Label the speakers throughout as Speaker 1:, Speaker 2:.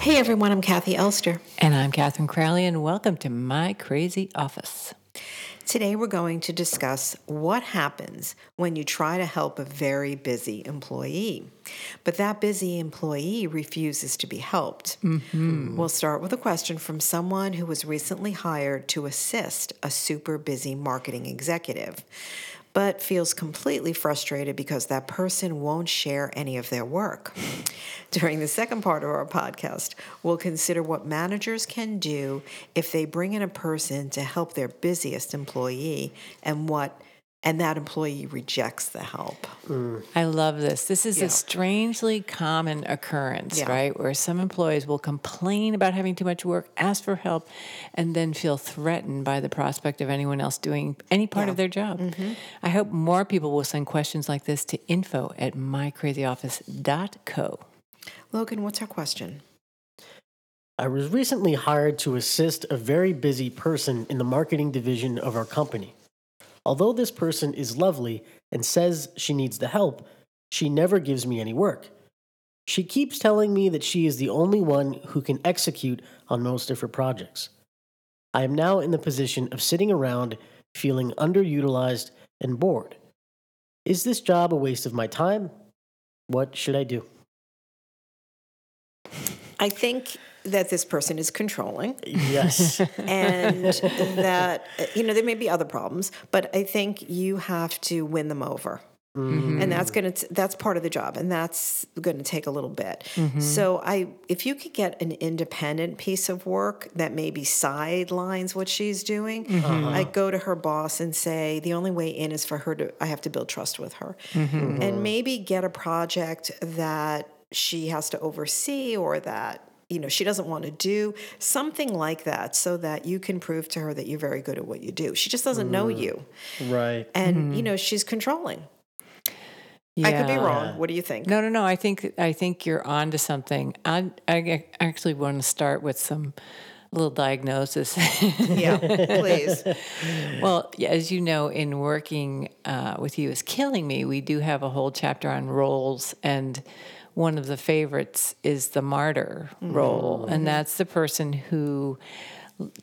Speaker 1: Hey everyone, I'm Kathi Elster.
Speaker 2: And I'm Katherine Crowley, and welcome to My Crazy Office.
Speaker 1: Today we're going to discuss what happens when you try to help a very busy employee, but that busy employee refuses to be helped. Mm-hmm. We'll start with a question from someone who was recently hired to assist a super busy marketing executive but feels completely frustrated because that person won't share any of their work. During the second part of our podcast, we'll consider what managers can do if they bring in a person to help their busiest employee and what and that employee rejects the help.
Speaker 2: Mm. I love this. This is yeah. a strangely common occurrence, yeah. right? Where some employees will complain about having too much work, ask for help, and then feel threatened by the prospect of anyone else doing any part yeah. of their job. Mm-hmm. I hope more people will send questions like this to info at mycrazyoffice.co.
Speaker 1: Logan, what's our question?
Speaker 3: I was recently hired to assist a very busy person in the marketing division of our company. Although this person is lovely and says she needs the help, she never gives me any work. She keeps telling me that she is the only one who can execute on most of her projects. I am now in the position of sitting around feeling underutilized and bored. Is this job a waste of my time? What should I do?
Speaker 1: I think that this person is controlling.
Speaker 3: Yes.
Speaker 1: and that, you know, there may be other problems, but I think you have to win them over. Mm-hmm. And that's going to that's part of the job and that's going to take a little bit. Mm-hmm. So I if you could get an independent piece of work that maybe sidelines what she's doing, mm-hmm. I go to her boss and say the only way in is for her to I have to build trust with her. Mm-hmm. And maybe get a project that she has to oversee or that you know she doesn't want to do something like that so that you can prove to her that you're very good at what you do she just doesn't mm. know you
Speaker 3: right
Speaker 1: and mm-hmm. you know she's controlling yeah. I could be wrong. What do you think?
Speaker 2: No, no, no. I think I think you're on to something. I, I actually want to start with some little diagnosis.
Speaker 1: yeah, please.
Speaker 2: well, as you know, in working uh, with you is killing me, we do have a whole chapter on roles and one of the favorites is the martyr mm-hmm. role, and that's the person who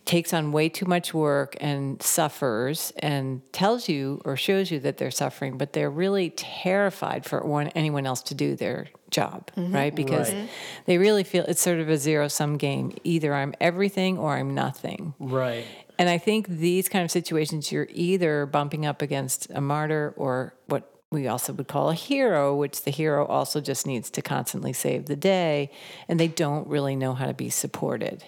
Speaker 2: takes on way too much work and suffers and tells you or shows you that they're suffering, but they're really terrified for one, anyone else to do their job, mm-hmm. right? Because right. they really feel it's sort of a zero sum game. Either I'm everything or I'm nothing.
Speaker 3: Right.
Speaker 2: And I think these kind of situations, you're either bumping up against a martyr or what we also would call a hero, which the hero also just needs to constantly save the day, and they don't really know how to be supported.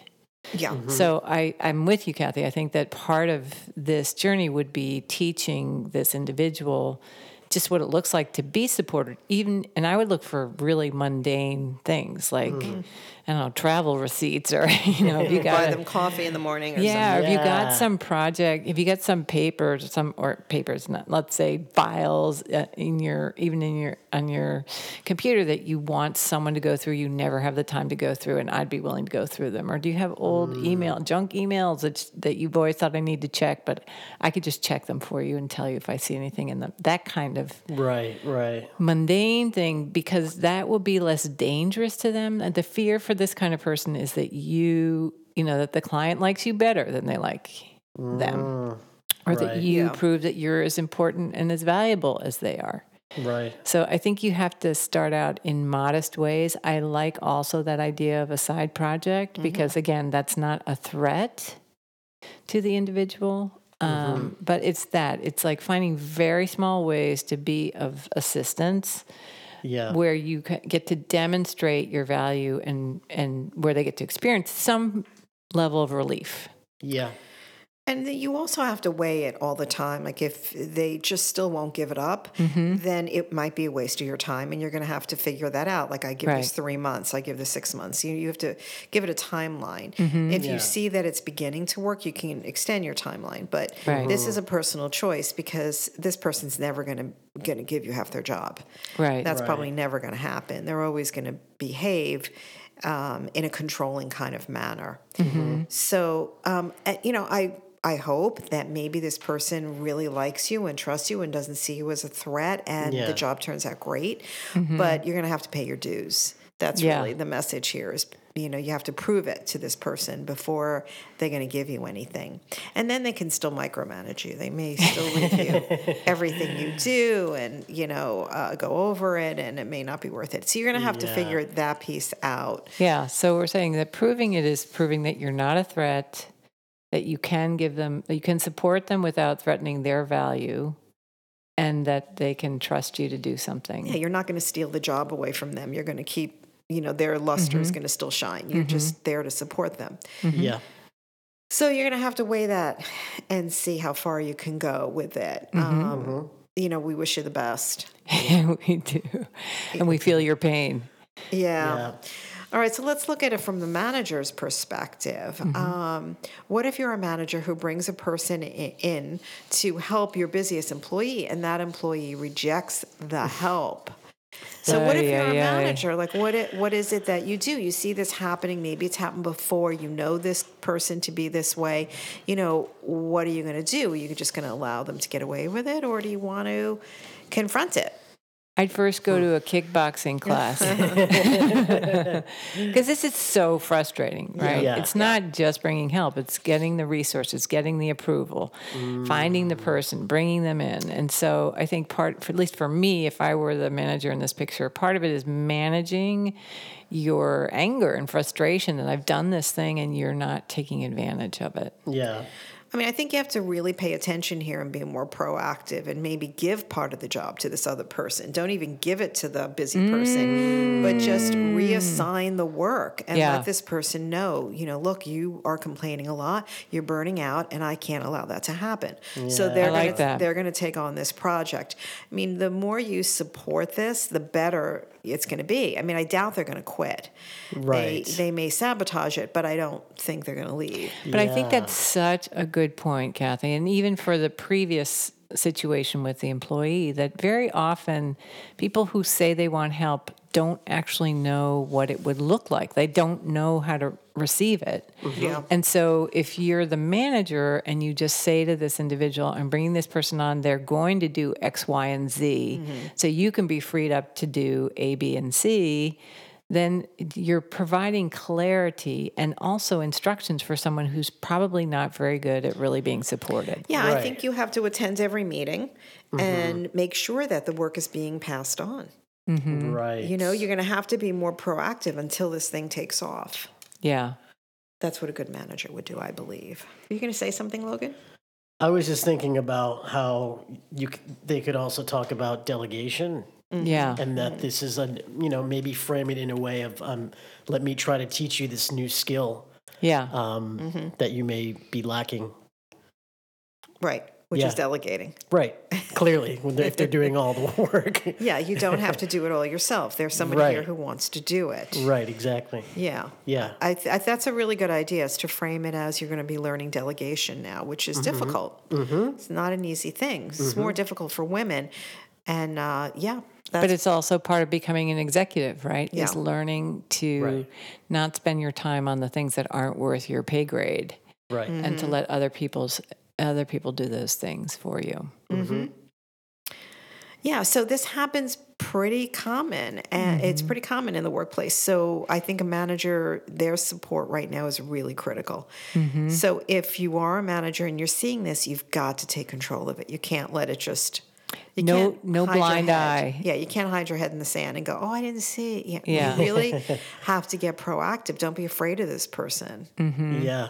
Speaker 1: Yeah. Mm-hmm.
Speaker 2: So I, I'm with you, Kathi. I think that part of this journey would be teaching this individual just what it looks like to be supported. Even, and I would look for really mundane things like. Mm I don't know, travel receipts or, you know, if you got
Speaker 1: buy them coffee in the morning or
Speaker 2: yeah,
Speaker 1: something.
Speaker 2: if you got some project, if you got some papers, some or papers, not let's say files uh, in your even in your on your computer that you want someone to go through, you never have the time to go through, and I'd be willing to go through them. Or do you have old mm. email, junk emails that that you've always thought I need to check, but I could just check them for you and tell you if I see anything in them. That kind of
Speaker 3: right, right,
Speaker 2: mundane thing because that will be less dangerous to them. And the fear for this kind of person is that you, you know, that the client likes you better than they like them, mm, or right. that you yeah. prove that you're as important and as valuable as they are.
Speaker 3: Right.
Speaker 2: So I think you have to start out in modest ways. I like also that idea of a side project mm-hmm. because, again, that's not a threat to the individual. Um, mm-hmm. But it's that it's like finding very small ways to be of assistance
Speaker 3: yeah.
Speaker 2: where you get to demonstrate your value and and where they get to experience some level of relief.
Speaker 3: Yeah.
Speaker 1: And you also have to weigh it all the time. Like if they just still won't give it up,
Speaker 2: Mm-hmm.
Speaker 1: then it might be a waste of your time, and you're going to have to figure that out. Like I give this three months, I give this six months. You you have to give it a timeline.
Speaker 2: Mm-hmm.
Speaker 1: If
Speaker 3: Yeah.
Speaker 1: you see that it's beginning to work, you can extend your timeline. But
Speaker 2: Right.
Speaker 1: this is a personal choice because this person's never going to going to give you half their job.
Speaker 2: Right.
Speaker 1: That's
Speaker 3: Right.
Speaker 1: probably never going to happen. They're always going to behave um, in a controlling kind of manner. So, um, you know, I I hope that maybe this person really likes you and trusts you and doesn't see you as a threat, and
Speaker 3: Yeah.
Speaker 1: the job turns out great. But you're going to have to pay your dues. That's
Speaker 2: Yeah.
Speaker 1: really the message here. Is you know you have to prove it to this person before they're going to give you anything, and then they can still micromanage you. They may still review everything you do, and you know uh, go over it, and it may not be worth it. So you're going to have to figure that piece out.
Speaker 2: Yeah. So we're saying that proving it is proving that you're not a threat, that you can give them, you can support them without threatening their value, and that they can trust you to do something.
Speaker 1: Yeah, you're not going to steal the job away from them. You're going to keep, you know, their luster is mm-hmm. going to still shine. You're mm-hmm. just there to support them. Mm-hmm.
Speaker 3: Yeah.
Speaker 1: So you're going to have to weigh that and see how far you can go with it. Um, You know, we wish you the best.
Speaker 2: Yeah, we do. And we feel your pain.
Speaker 1: Yeah.
Speaker 3: Yeah.
Speaker 1: All right, so let's look at it from the manager's perspective. Um, what if you're a manager who brings a person in to help your busiest employee and that employee rejects the help? So what if you're a manager? Like what it, what is it that you do? You see this happening, maybe it's happened before, you know this person to be this way. You know, what are you going to do? Are you just going to allow them to get away with it or do you want to confront it?
Speaker 2: I'd first go to a kickboxing class because this is so frustrating, right?
Speaker 3: Yeah.
Speaker 2: It's not just bringing help; it's getting the resources, getting the approval, finding the mm. person, bringing them in. And so, I think part, for, at least for me, if I were the manager in this picture, part of it is managing your anger and frustration that I've done this thing and you're not taking advantage of it.
Speaker 3: Yeah.
Speaker 1: I mean, I think you have to really pay attention here and be more proactive and maybe give part of the job to this other person. Don't even give it to the busy person, but just mm. reassign the work and
Speaker 2: Yeah.
Speaker 1: let this person know, you know, look, you are complaining a lot, you're burning out, and I can't allow that to happen. So they're
Speaker 2: like
Speaker 1: gonna,
Speaker 2: that.
Speaker 1: they're going to take on this project. I mean, the more you support this, the better it's going to be. I mean, I doubt they're going to quit.
Speaker 3: Right.
Speaker 1: They, they may sabotage it, but I don't think they're going to leave.
Speaker 2: But I think that's such a good point, Kathi. And even for the previous situation with the employee, that very often people who say they want help don't actually know what it would look like. They don't know how to receive it. Mm-hmm.
Speaker 1: Yeah.
Speaker 2: And so if you're the manager and you just say to this individual, I'm bringing this person on, they're going to do X, Y, and Z, mm-hmm. so you can be freed up to do A, B, and C, then you're providing clarity and also instructions for someone who's probably not very good at really being supported.
Speaker 1: Yeah, I think you have to attend every meeting mm-hmm. and make sure that the work is being passed on. Mm-hmm.
Speaker 3: Right.
Speaker 1: You know, you're going to have to be more proactive until this thing takes off.
Speaker 2: Yeah.
Speaker 1: That's what a good manager would do, I believe. Are you going to say something, Logan?
Speaker 3: I was just thinking about how you they could also talk about delegation
Speaker 2: Yeah.
Speaker 3: and that this is a you know maybe frame it in a way of um let me try to teach you this new skill
Speaker 2: Yeah.
Speaker 3: um that you may be lacking.
Speaker 1: Right, which
Speaker 3: Yeah.
Speaker 1: is delegating.
Speaker 3: Right. Clearly, when they- if they're doing all the work.
Speaker 1: Yeah, you don't have to do it all yourself. There's somebody
Speaker 3: Right.
Speaker 1: here who wants to do it.
Speaker 3: right. Exactly.
Speaker 1: Yeah.
Speaker 3: Yeah.
Speaker 1: I, th- I that's a really good idea is to frame it as you're going to be learning delegation now, which is difficult. It's not an easy thing. It's more difficult for women, and uh, yeah, that's
Speaker 2: But it's also part of becoming an executive, right?
Speaker 1: Yeah.
Speaker 2: Is learning to
Speaker 3: Right.
Speaker 2: not spend your time on the things that aren't worth your pay grade
Speaker 3: Right. Mm-hmm.
Speaker 2: and to let other people's other people do those things for you. Mm-hmm. Mm-hmm.
Speaker 1: Yeah, so this happens pretty common, and it's pretty common in the workplace. So I think a manager, their support right now is really critical. So if you are a manager and you're seeing this, you've got to take control of it. You can't let it just. You
Speaker 2: No-
Speaker 1: can't
Speaker 2: no blind eye.
Speaker 1: Yeah, you can't hide your head in the sand and go, "Oh, I didn't see it." Yeah,
Speaker 2: Yeah.
Speaker 1: you really have to get proactive. Don't be afraid of this person. Mm-hmm.
Speaker 3: Yeah.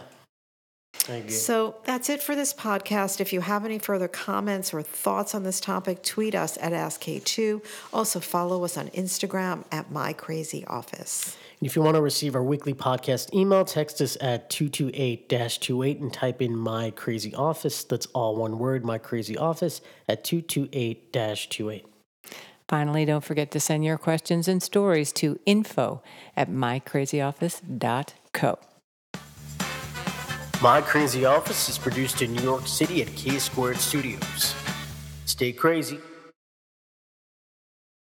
Speaker 3: I agree.
Speaker 1: So that's it for this podcast. If you have any further comments or thoughts on this topic, tweet us at AskK2. Also, follow us on Instagram at My Crazy Office.
Speaker 3: And if you want to receive our weekly podcast email, text us at 228 28 and type in My Crazy Office. That's all one word, My Crazy Office, at 228 28.
Speaker 2: Finally, don't forget to send your questions and stories to info at mycrazyoffice.co.
Speaker 3: My Crazy Office is produced in New York City at K Squared Studios. Stay crazy.